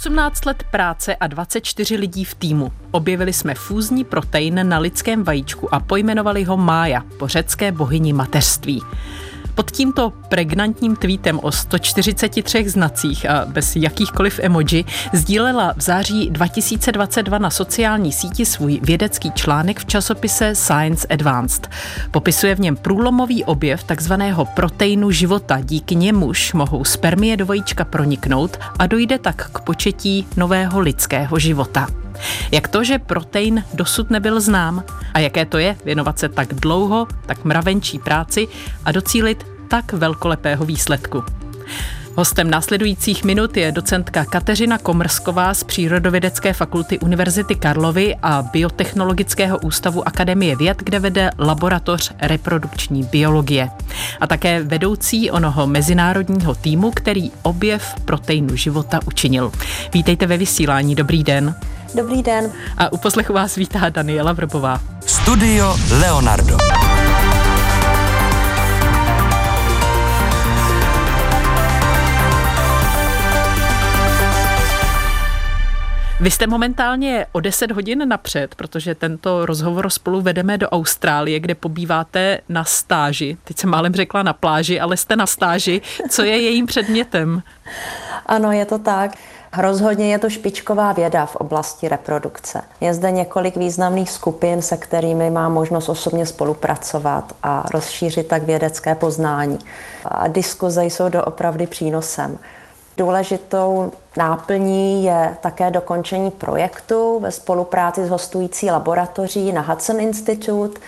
18 let práce a 24 lidí v týmu. Objevili jsme fúzní protein na lidském vajíčku a pojmenovali ho Mája po řecké bohyni mateřství. Pod tímto pregnantním tweetem o 143 znacích a bez jakýchkoliv emoji sdílela v září 2022 na sociální síti svůj vědecký článek v časopise Science Advanced. Popisuje v něm průlomový objev takzvaného proteinu života, díky němuž mohou spermie do vajíčka proniknout a dojde tak k početí nového lidského života. Jak to, že protein dosud nebyl znám a jaké to je věnovat se tak dlouho, tak mravenčí práci a docílit tak velkolepého výsledku. Hostem následujících minut je docentka Kateřina Komrsková z Přírodovědecké fakulty Univerzity Karlovy a Biotechnologického ústavu Akademie věd, kde vede laboratoř reprodukční biologie. A také vedoucí onoho mezinárodního týmu, který objev proteinu života učinil. Vítejte ve vysílání, dobrý den. Dobrý den. A u poslechu vás vítá Daniela Vrbová. Studio Leonardo. Vy jste momentálně o 10 hodin napřed, protože tento rozhovor spolu vedeme do Austrálie, kde pobýváte na stáži. Teď jsem málem řekla na pláži, ale jste na stáži. Co je jejím předmětem? Ano, je to tak. Rozhodně je to špičková věda v oblasti reprodukce. Je zde několik významných skupin, se kterými má možnost osobně spolupracovat a rozšířit tak vědecké poznání. A diskuze jsou doopravdy přínosem. Důležitou náplní je také dokončení projektu ve spolupráci s hostující laboratoří na Hudson Institute,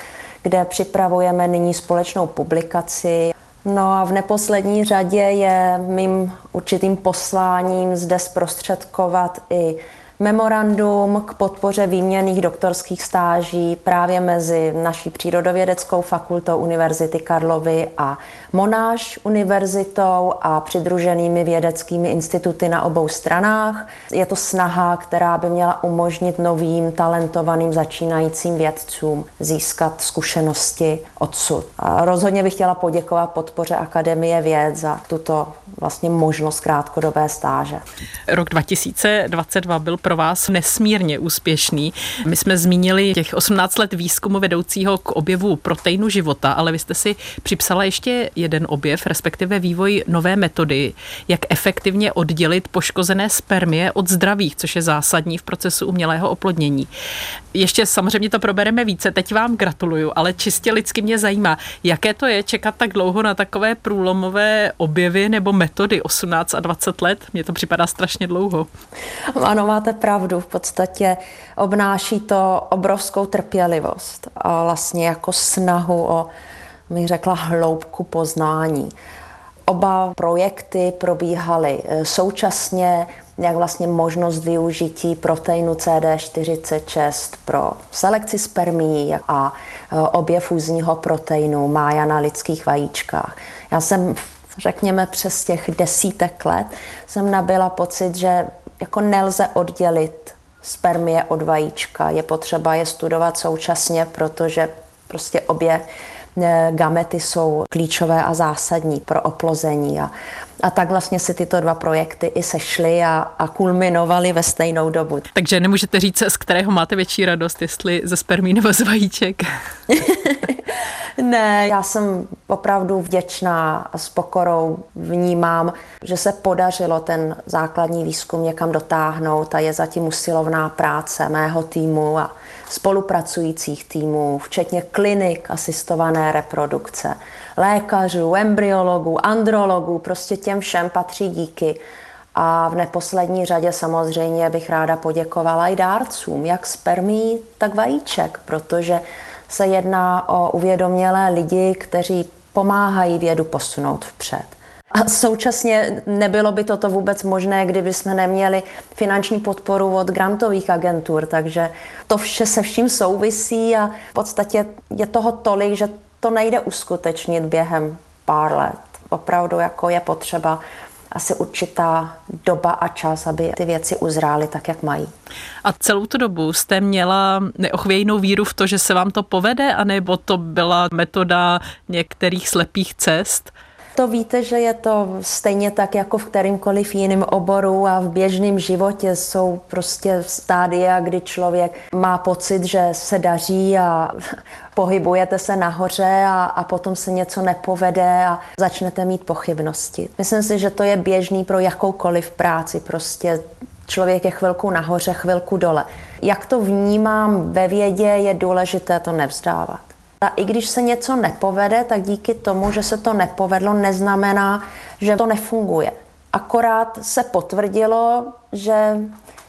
kde připravujeme nyní společnou publikaci. No a v neposlední řadě je mým určitým posláním zde zprostředkovat i memorandum k podpoře výměných doktorských stáží právě mezi naší přírodovědeckou fakultou Univerzity Karlovy a Monáš univerzitou a přidruženými vědeckými instituty na obou stranách. Je to snaha, která by měla umožnit novým talentovaným začínajícím vědcům získat zkušenosti odsud. A rozhodně bych chtěla poděkovat podpoře Akademie věd za tuto vlastně možnost krátkodobé stáže. Rok 2022 byl pro vás nesmírně úspěšný. My jsme zmínili těch 18 let výzkumu vedoucího k objevu proteinu života, ale vy jste si připsala ještě jeden objev, respektive vývoj nové metody, jak efektivně oddělit poškozené spermie od zdravých, což je zásadní v procesu umělého oplodnění. Ještě samozřejmě to probereme více, teď vám gratuluju, ale čistě lidsky mě zajímá, jaké to je čekat tak dlouho na takové průlomové objevy nebo metody 18 a 20 let. Mně to připadá strašně dlouho. Ano, máte pravdu. V podstatě obnáší to obrovskou trpělivost a vlastně jako snahu o bych řekla, hloubku poznání. Oba projekty probíhaly e, současně, jak vlastně možnost využití proteinu CD46 pro selekci spermí a e, obě fúzního proteinu mája na lidských vajíčkách. Já jsem, řekněme, přes těch desítek let jsem nabila pocit, že jako nelze oddělit spermie od vajíčka. Je potřeba je studovat současně, protože prostě obě Eh, gamety jsou klíčové a zásadní pro oplození. A, a tak vlastně se tyto dva projekty i sešly a, a kulminovaly ve stejnou dobu. Takže nemůžete říct, z kterého máte větší radost, jestli ze spermí nebo z vajíček? ne, já jsem opravdu vděčná a s pokorou vnímám, že se podařilo ten základní výzkum někam dotáhnout a je zatím usilovná práce mého týmu a spolupracujících týmů, včetně klinik asistované reprodukce, lékařů, embryologů, andrologů, prostě těm všem patří díky. A v neposlední řadě samozřejmě bych ráda poděkovala i dárcům, jak spermí, tak vajíček, protože se jedná o uvědomělé lidi, kteří pomáhají vědu posunout vpřed. A současně nebylo by toto vůbec možné, kdyby jsme neměli finanční podporu od grantových agentur, takže to vše se vším souvisí a v podstatě je toho tolik, že to nejde uskutečnit během pár let. Opravdu jako je potřeba asi určitá doba a čas, aby ty věci uzrály tak, jak mají. A celou tu dobu jste měla neochvějnou víru v to, že se vám to povede, anebo to byla metoda některých slepých cest? To víte, že je to stejně tak jako v kterýmkoliv jiném oboru a v běžném životě jsou prostě stádia, kdy člověk má pocit, že se daří a pohybujete se nahoře a, a potom se něco nepovede a začnete mít pochybnosti. Myslím si, že to je běžný pro jakoukoliv práci. Prostě člověk je chvilku nahoře, chvilku dole. Jak to vnímám ve vědě, je důležité to nevzdávat. A i když se něco nepovede, tak díky tomu, že se to nepovedlo, neznamená, že to nefunguje. Akorát se potvrdilo, že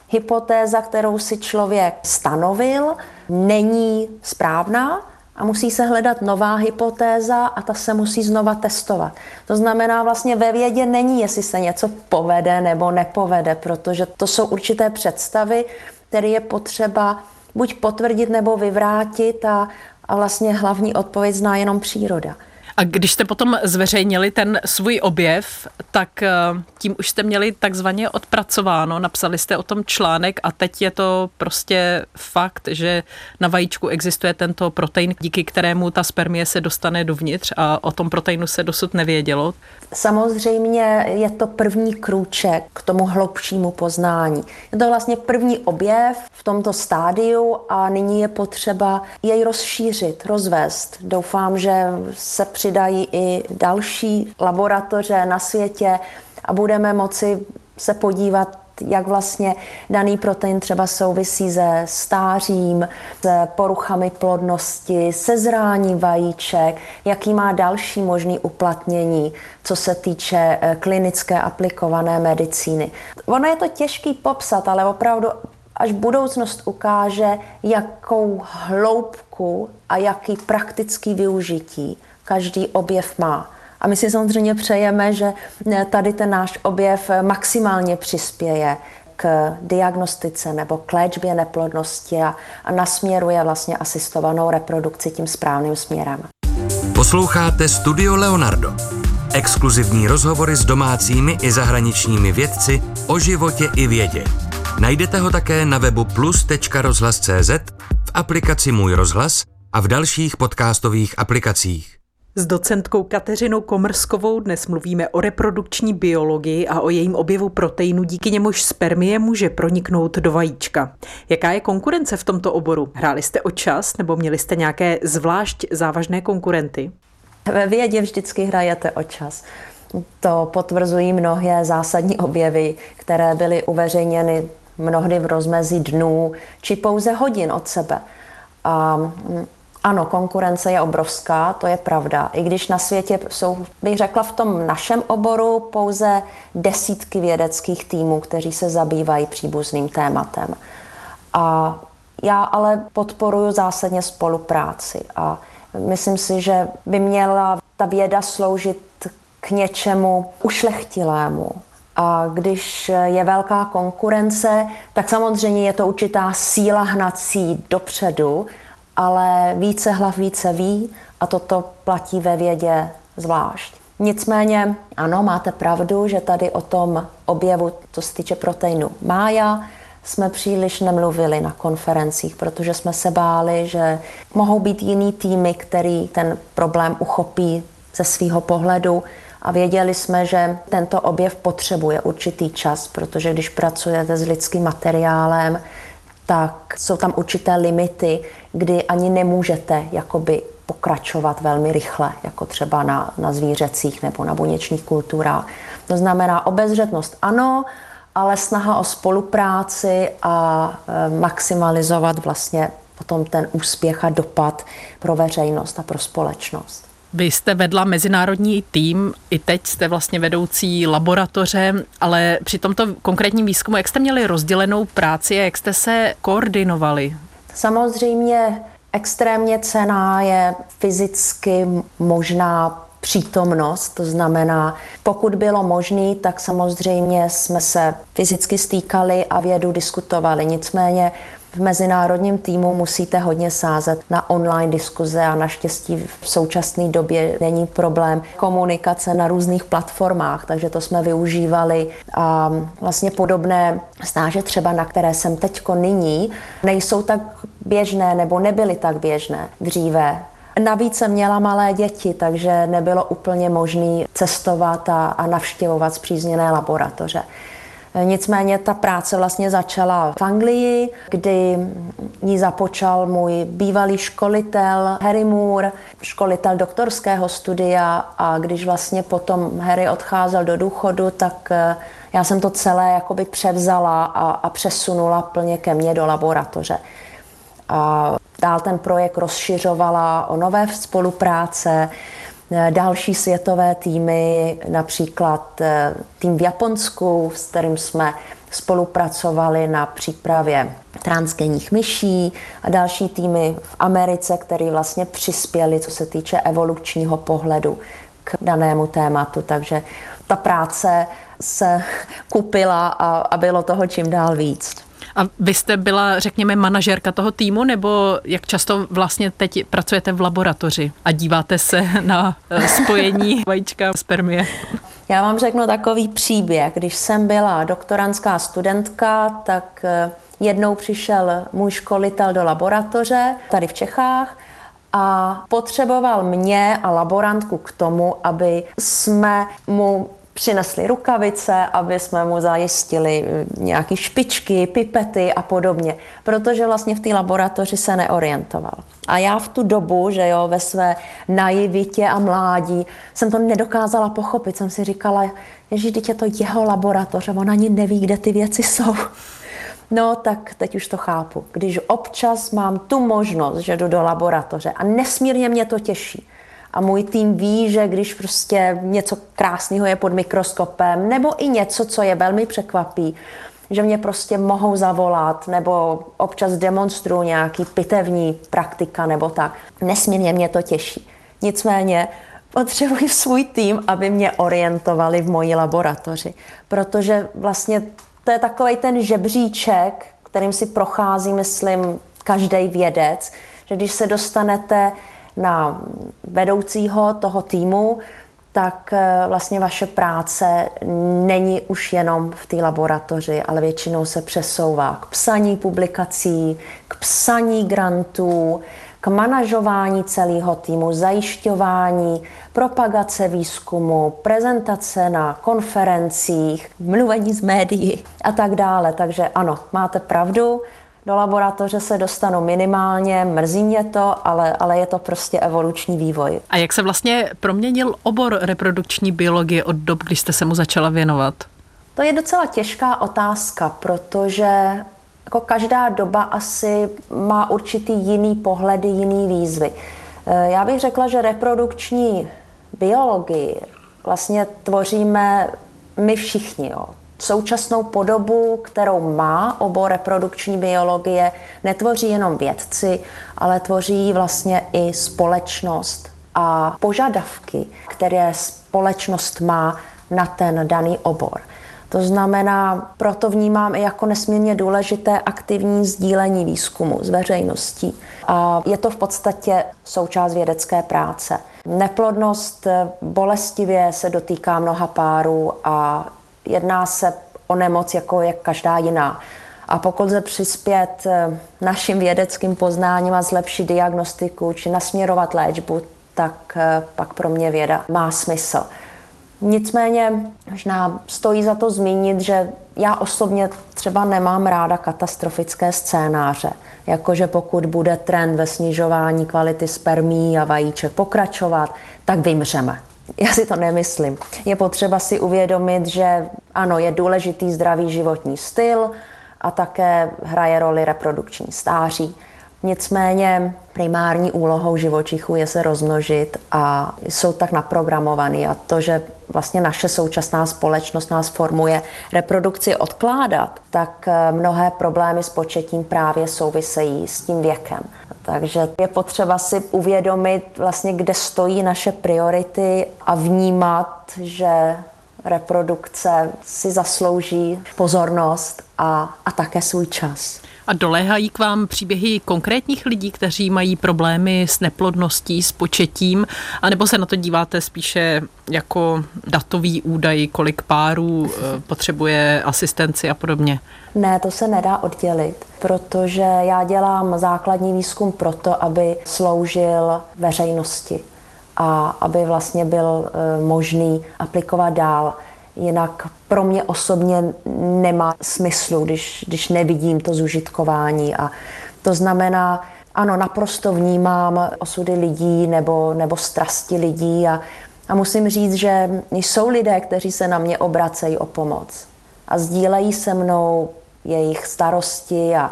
hypotéza, kterou si člověk stanovil, není správná a musí se hledat nová hypotéza a ta se musí znova testovat. To znamená, vlastně ve vědě není, jestli se něco povede nebo nepovede, protože to jsou určité představy, které je potřeba buď potvrdit nebo vyvrátit a, a vlastně hlavní odpověď zná jenom příroda. A když jste potom zveřejnili ten svůj objev, tak eh, tím už jste měli takzvaně odpracováno, napsali jste o tom článek a teď je to prostě fakt, že na vajíčku existuje tento protein, díky kterému ta spermie se dostane dovnitř a o tom proteinu se dosud nevědělo. Samozřejmě je to první krůček k tomu hlubšímu poznání. Je to vlastně první objev v tomto stádiu a nyní je potřeba jej rozšířit, rozvést. Doufám, že se přidají i další laboratoře na světě a budeme moci se podívat jak vlastně daný protein třeba souvisí se stářím, s poruchami plodnosti, se zráním vajíček, jaký má další možný uplatnění, co se týče eh, klinické aplikované medicíny. Ono je to těžký popsat, ale opravdu až budoucnost ukáže, jakou hloubku a jaký praktický využití každý objev má. A my si samozřejmě přejeme, že tady ten náš objev maximálně přispěje k diagnostice nebo k léčbě neplodnosti a, a nasměruje vlastně asistovanou reprodukci tím správným směrem. Posloucháte Studio Leonardo. Exkluzivní rozhovory s domácími i zahraničními vědci o životě i vědě. Najdete ho také na webu plus.rozhlas.cz, v aplikaci Můj rozhlas a v dalších podcastových aplikacích. S docentkou Kateřinou Komrskovou dnes mluvíme o reprodukční biologii a o jejím objevu proteinu, díky němuž spermie může proniknout do vajíčka. Jaká je konkurence v tomto oboru? Hráli jste o čas nebo měli jste nějaké zvlášť závažné konkurenty? Ve vědě vždycky hrajete o čas. To potvrzují mnohé zásadní objevy, které byly uveřejněny mnohdy v rozmezí dnů či pouze hodin od sebe. A ano, konkurence je obrovská, to je pravda. I když na světě jsou, bych řekla, v tom našem oboru pouze desítky vědeckých týmů, kteří se zabývají příbuzným tématem. A já ale podporuji zásadně spolupráci a myslím si, že by měla ta věda sloužit k něčemu ušlechtilému. A když je velká konkurence, tak samozřejmě je to určitá síla hnací dopředu, ale více hlav více ví a toto platí ve vědě zvlášť. Nicméně, ano, máte pravdu, že tady o tom objevu, co se týče proteinu mája, jsme příliš nemluvili na konferencích, protože jsme se báli, že mohou být jiný týmy, který ten problém uchopí ze svého pohledu a věděli jsme, že tento objev potřebuje určitý čas, protože když pracujete s lidským materiálem, tak jsou tam určité limity, kdy ani nemůžete jakoby pokračovat velmi rychle, jako třeba na, na zvířecích nebo na buněčných kulturách. To znamená obezřetnost ano, ale snaha o spolupráci a e, maximalizovat vlastně potom ten úspěch a dopad pro veřejnost a pro společnost. Vy jste vedla mezinárodní tým, i teď jste vlastně vedoucí laboratoře, ale při tomto konkrétním výzkumu, jak jste měli rozdělenou práci a jak jste se koordinovali? Samozřejmě extrémně cená je fyzicky možná přítomnost, to znamená, pokud bylo možné, tak samozřejmě jsme se fyzicky stýkali a vědu diskutovali. Nicméně v mezinárodním týmu musíte hodně sázet na online diskuze a naštěstí v současné době není problém komunikace na různých platformách, takže to jsme využívali a vlastně podobné stáže třeba, na které jsem teďko nyní, nejsou tak běžné nebo nebyly tak běžné dříve Navíc jsem měla malé děti, takže nebylo úplně možné cestovat a, a navštěvovat zpřízněné laboratoře. Nicméně ta práce vlastně začala v Anglii, kdy ní započal můj bývalý školitel Harry Moore, školitel doktorského studia a když vlastně potom Harry odcházel do důchodu, tak eh, já jsem to celé jakoby převzala a, a přesunula plně ke mně do laboratoře. A dál ten projekt rozšiřovala o nové spolupráce, další světové týmy, například eh, tým v Japonsku, s kterým jsme spolupracovali na přípravě transgenních myší a další týmy v Americe, které vlastně přispěli, co se týče evolučního pohledu k danému tématu. Takže ta práce se kupila a, a bylo toho čím dál víc. A vy jste byla, řekněme, manažerka toho týmu, nebo jak často vlastně teď pracujete v laboratoři a díváte se na eh, spojení vajíčka spermie? Já vám řeknu takový příběh. Když jsem byla doktorantská studentka, tak eh, jednou přišel můj školitel do laboratoře tady v Čechách a potřeboval mě a laborantku k tomu, aby jsme mu přinesli rukavice, aby jsme mu zajistili eh, nějaké špičky, pipety a podobně, protože vlastně v té laboratoři se neorientoval. A já v tu dobu, že jo, ve své naivitě a mládí, jsem to nedokázala pochopit. Jsem si říkala, že teď je to jeho laboratoře, on ani neví, kde ty věci jsou. No, tak teď už to chápu. Když občas mám tu možnost, že jdu do laboratoře a nesmírně mě to těší, a můj tým ví, že když prostě něco krásného je pod mikroskopem, nebo i něco, co je velmi překvapí, že mě prostě mohou zavolat, nebo občas demonstrují nějaký pitevní praktika nebo tak. Nesmírně mě to těší. Nicméně potřebuji svůj tým, aby mě orientovali v mojí laboratoři, protože vlastně to je takový ten žebříček, kterým si prochází, myslím, každý vědec, že když se dostanete na vedoucího toho týmu, tak eh, vlastně vaše práce není už jenom v té laboratoři, ale většinou se přesouvá k psaní publikací, k psaní grantů, k manažování celého týmu, zajišťování, propagace výzkumu, prezentace na konferencích, mluvení z médií a tak dále. Takže ano, máte pravdu, do laboratoře se dostanu minimálně, mrzí mě to, ale, ale je to prostě evoluční vývoj. A jak se vlastně proměnil obor reprodukční biologie od dob, kdy jste se mu začala věnovat? To je docela těžká otázka, protože jako každá doba asi má určitý jiný pohledy, jiný výzvy. E, já bych řekla, že reprodukční biologii vlastně tvoříme my všichni. Jo současnou podobu, kterou má obor reprodukční biologie, netvoří jenom vědci, ale tvoří vlastně i společnost a požadavky, které společnost má na ten daný obor. To znamená, proto vnímám i jako nesmírně důležité aktivní sdílení výzkumu s veřejností. A je to v podstatě součást vědecké práce. Neplodnost bolestivě se dotýká mnoha párů a jedná se o nemoc jako jak každá jiná. A pokud lze přispět eh, našim vědeckým poznáním a zlepšit diagnostiku či nasměrovat léčbu, tak eh, pak pro mě věda má smysl. Nicméně možná stojí za to zmínit, že já osobně třeba nemám ráda katastrofické scénáře, jakože pokud bude trend ve snižování kvality spermí a vajíček pokračovat, tak vymřeme. Já si to nemyslím. Je potřeba si uvědomit, že ano, je důležitý zdravý životní styl a také hraje roli reprodukční stáří. Nicméně primární úlohou živočichů je se rozmnožit a jsou tak naprogramovaný a to, že vlastně naše současná společnost nás formuje reprodukci odkládat, tak eh, mnohé problémy s početím právě souvisejí s tím věkem. Takže je potřeba si uvědomit vlastně, kde stojí naše priority a vnímat, že reprodukce si zaslouží pozornost a, a také svůj čas. A doléhají k vám příběhy konkrétních lidí, kteří mají problémy s neplodností, s početím, anebo se na to díváte spíše jako datový údaj, kolik párů eh, potřebuje asistenci a podobně? Ne, to se nedá oddělit, protože já dělám základní výzkum proto, aby sloužil veřejnosti a aby vlastně byl eh, možný aplikovat dál. Jinak pro mě osobně nemá smyslu, když, když nevidím to zužitkování. A to znamená, ano, naprosto vnímám osudy lidí nebo, nebo strasti lidí a, a musím říct, že jsou lidé, kteří se na mě obracejí o pomoc a sdílejí se mnou jejich starosti a,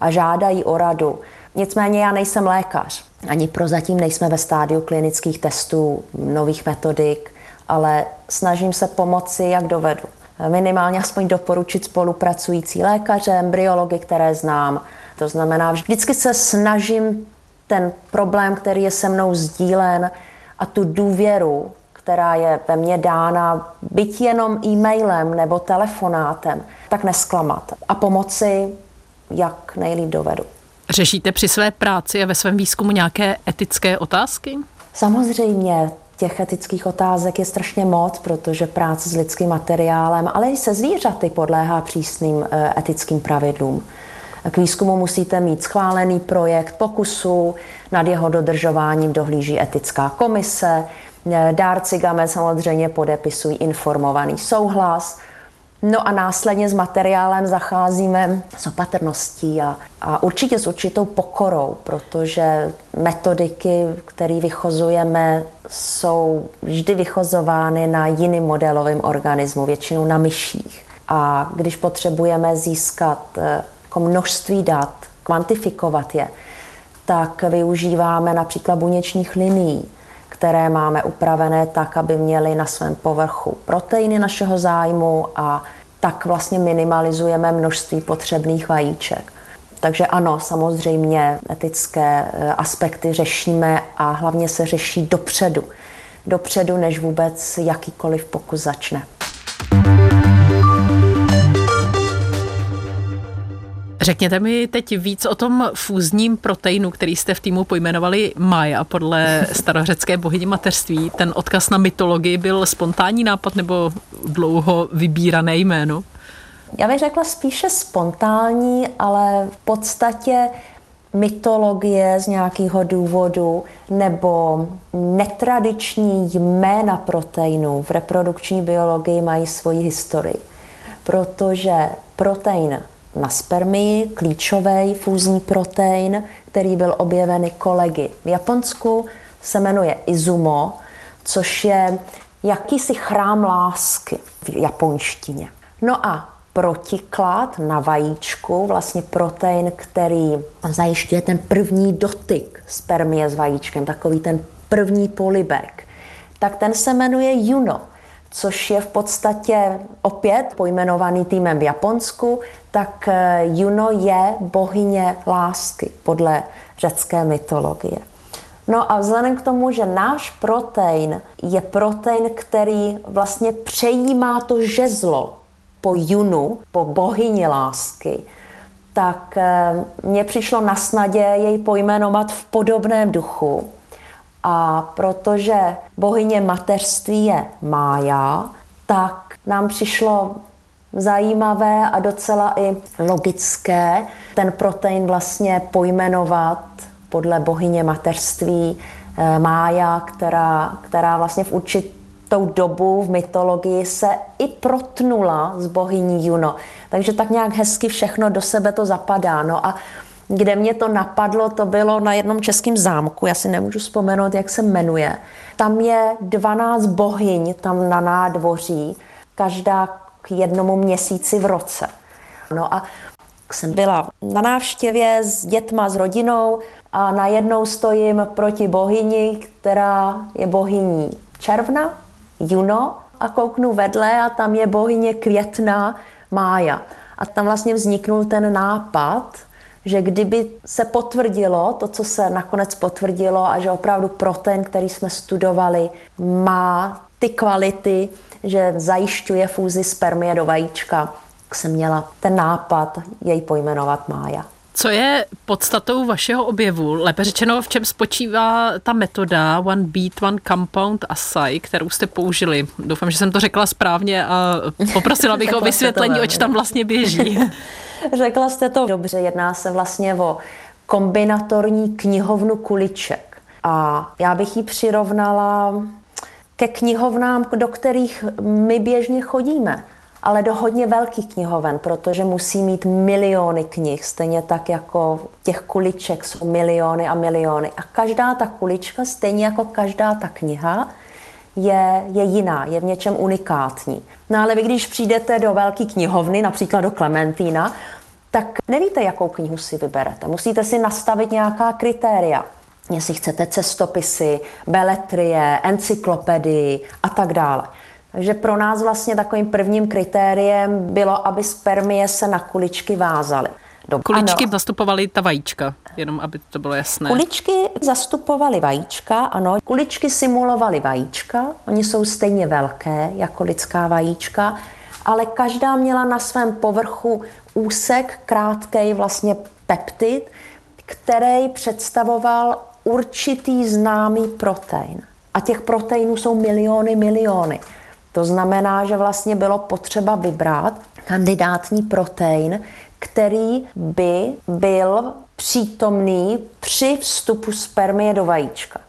a žádají o radu. Nicméně já nejsem lékař. Ani prozatím nejsme ve stádiu klinických testů, nových metodik, ale snažím se pomoci, jak dovedu. Minimálně aspoň doporučit spolupracující lékaře, embryology, které znám. To znamená, vždycky se snažím ten problém, který je se mnou sdílen a tu důvěru, která je ve mně dána, byť jenom e-mailem nebo telefonátem, tak nesklamat a pomoci, jak nejlíp dovedu. Řešíte při své práci a ve svém výzkumu nějaké etické otázky? Samozřejmě, těch etických otázek je strašně moc, protože práce s lidským materiálem, ale i se zvířaty podléhá přísným eh, etickým pravidlům. K výzkumu musíte mít schválený projekt pokusu, nad jeho dodržováním dohlíží etická komise, eh, dárci GAME samozřejmě podepisují informovaný souhlas, No a následně s materiálem zacházíme s opatrností a, a určitě s určitou pokorou, protože metodiky, které vychozujeme, jsou vždy vychozovány na jiným modelovém organismu, většinou na myších. A když potřebujeme získat eh, jako množství dat, kvantifikovat je, tak využíváme například buněčních linií, které máme upravené tak, aby měly na svém povrchu proteiny našeho zájmu a tak vlastně minimalizujeme množství potřebných vajíček. Takže ano, samozřejmě etické eh, aspekty řešíme a hlavně se řeší dopředu. Dopředu, než vůbec jakýkoliv pokus začne. Řekněte mi teď víc o tom fúzním proteinu, který jste v týmu pojmenovali Maja podle starořecké bohyně mateřství. Ten odkaz na mytologii byl spontánní nápad nebo dlouho vybírané jméno? Já bych řekla spíše spontánní, ale v podstatě mytologie z nějakého důvodu nebo netradiční jména proteinů v reprodukční biologii mají svoji historii. Protože protein na spermii, klíčový fúzní protein, který byl objevený kolegy v Japonsku, se jmenuje Izumo, což je jakýsi chrám lásky v japonštině. No a protiklad na vajíčku, vlastně protein, který zajišťuje ten první dotyk spermie s vajíčkem, takový ten první polibek, tak ten se jmenuje Juno což je v podstatě opět pojmenovaný týmem v Japonsku, tak eh, Juno je bohyně lásky podle řecké mytologie. No a vzhledem k tomu, že náš protein je protein, který vlastně přejímá to žezlo po Junu, po bohyni lásky, tak eh, mně přišlo na snadě jej pojmenovat v podobném duchu. A protože bohyně mateřství je Mája, tak nám přišlo zajímavé a docela i logické ten protein vlastně pojmenovat podle bohyně mateřství eh, Mája, která, která vlastně v určitou dobu v mytologii se i protnula s bohyní Juno. Takže tak nějak hezky všechno do sebe to zapadá. No a kde mě to napadlo, to bylo na jednom českém zámku, já si nemůžu vzpomenout, jak se jmenuje. Tam je 12 bohyň tam na nádvoří, každá k jednomu měsíci v roce. No a jsem byla na návštěvě s dětma, s rodinou a najednou stojím proti bohyni, která je bohyní června, juno a kouknu vedle a tam je bohyně května, mája. A tam vlastně vzniknul ten nápad, že kdyby se potvrdilo to, co se nakonec potvrdilo a že opravdu protein, který jsme studovali, má ty kvality, že zajišťuje fúzi spermie do vajíčka, tak jsem měla ten nápad jej pojmenovat Mája. Co je podstatou vašeho objevu? Lépe řečeno, v čem spočívá ta metoda One Beat, One Compound Assay, kterou jste použili? Doufám, že jsem to řekla správně a poprosila bych o vysvětlení, oč tam vlastně běží. řekla jste to dobře, jedná se vlastně o kombinatorní knihovnu kuliček. A já bych ji přirovnala ke knihovnám, do kterých my běžně chodíme ale do hodně velkých knihoven, protože musí mít miliony knih, stejně tak jako těch kuliček jsou miliony a miliony. A každá ta kulička, stejně jako každá ta kniha, je, je jiná, je v něčem unikátní. No ale vy, když přijdete do velké knihovny, například do Klementína, tak nevíte, jakou knihu si vyberete. Musíte si nastavit nějaká kritéria. Jestli chcete cestopisy, beletrie, encyklopedii a tak dále. Takže pro nás vlastně takovým prvním kritériem bylo, aby spermie se na kuličky vázaly. Do... Kuličky ano. zastupovaly ta vajíčka, jenom aby to bylo jasné. Kuličky zastupovaly vajíčka, ano. Kuličky simulovaly vajíčka, oni jsou stejně velké jako lidská vajíčka, ale každá měla na svém povrchu úsek, krátký vlastně peptid, který představoval určitý známý protein. A těch proteinů jsou miliony, miliony. To znamená, že vlastně bylo potřeba vybrat kandidátní protein, který by byl přítomný při vstupu spermie do vajíčka.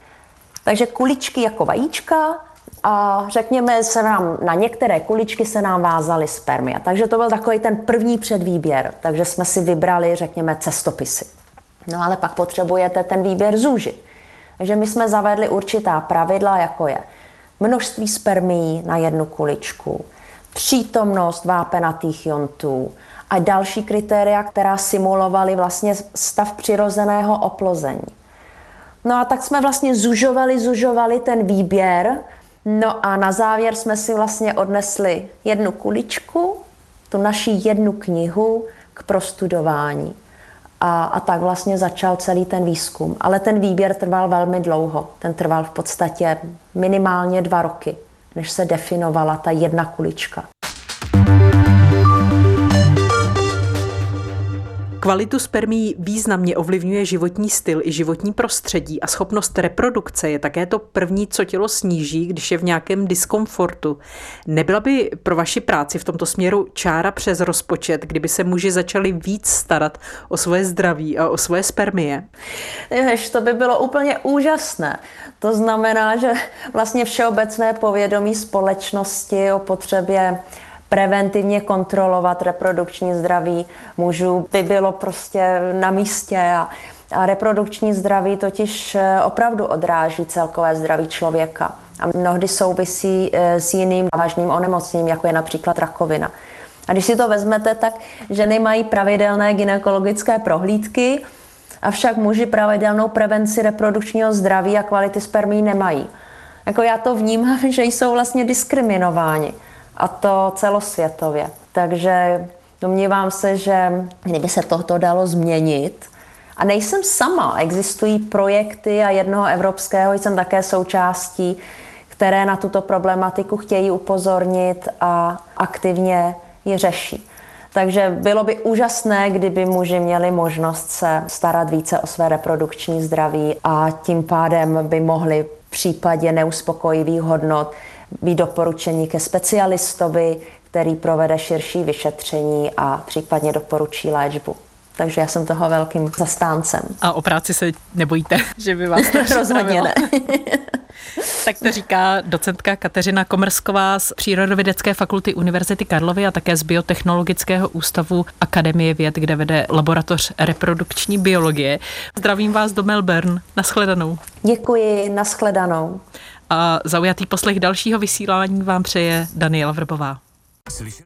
Takže kuličky jako vajíčka a řekněme se nám, na některé kuličky se nám vázaly spermia. Takže to byl takový ten první předvýběr. Takže jsme si vybrali, řekněme, cestopisy. No ale pak potřebujete ten výběr zúžit. Takže my jsme zavedli určitá pravidla, jako je množství spermií na jednu kuličku, přítomnost vápenatých jontů a další kritéria, která simulovaly vlastně stav přirozeného oplození. No a tak jsme vlastně zužovali, zužovali ten výběr, no a na závěr jsme si vlastně odnesli jednu kuličku, tu naši jednu knihu k prostudování. A, a tak vlastně začal celý ten výzkum. Ale ten výběr trval velmi dlouho. Ten trval v podstatě minimálně dva roky, než se definovala ta jedna kulička. Kvalitu spermí významně ovlivňuje životní styl i životní prostředí a schopnost reprodukce je také to první, co tělo sníží, když je v nějakém diskomfortu. Nebyla by pro vaši práci v tomto směru čára přes rozpočet, kdyby se muži začali víc starat o svoje zdraví a o svoje spermie? Jež, to by bylo úplně úžasné. To znamená, že vlastně všeobecné povědomí společnosti o potřebě preventivně kontrolovat reprodukční zdraví mužů by bylo prostě na místě a, a reprodukční zdraví totiž eh, opravdu odráží celkové zdraví člověka a mnohdy souvisí eh, s jiným vážným onemocněním, jako je například rakovina. A když si to vezmete, tak ženy mají pravidelné gynekologické prohlídky, avšak muži pravidelnou prevenci reprodukčního zdraví a kvality spermí nemají. Jako já to vnímám, že jsou vlastně diskriminováni a to celosvětově. Takže domnívám se, že kdyby se tohoto dalo změnit, a nejsem sama, existují projekty a jednoho evropského jsem také součástí, které na tuto problematiku chtějí upozornit a aktivně ji řeší. Takže bylo by úžasné, kdyby muži měli možnost se starat více o své reprodukční zdraví a tím pádem by mohli v případě neuspokojivých hodnot být doporučení ke specialistovi, který provede širší vyšetření a případně doporučí léčbu. Takže já jsem toho velkým zastáncem. A o práci se nebojíte, že by vás to Rozhodně ne. tak to říká docentka Kateřina Komrsková z Přírodovědecké fakulty Univerzity Karlovy a také z Biotechnologického ústavu Akademie věd, kde vede laboratoř reprodukční biologie. Zdravím vás do Melbourne. Naschledanou. Děkuji, naschledanou a zaujatý poslech dalšího vysílání vám přeje Daniela Vrbová.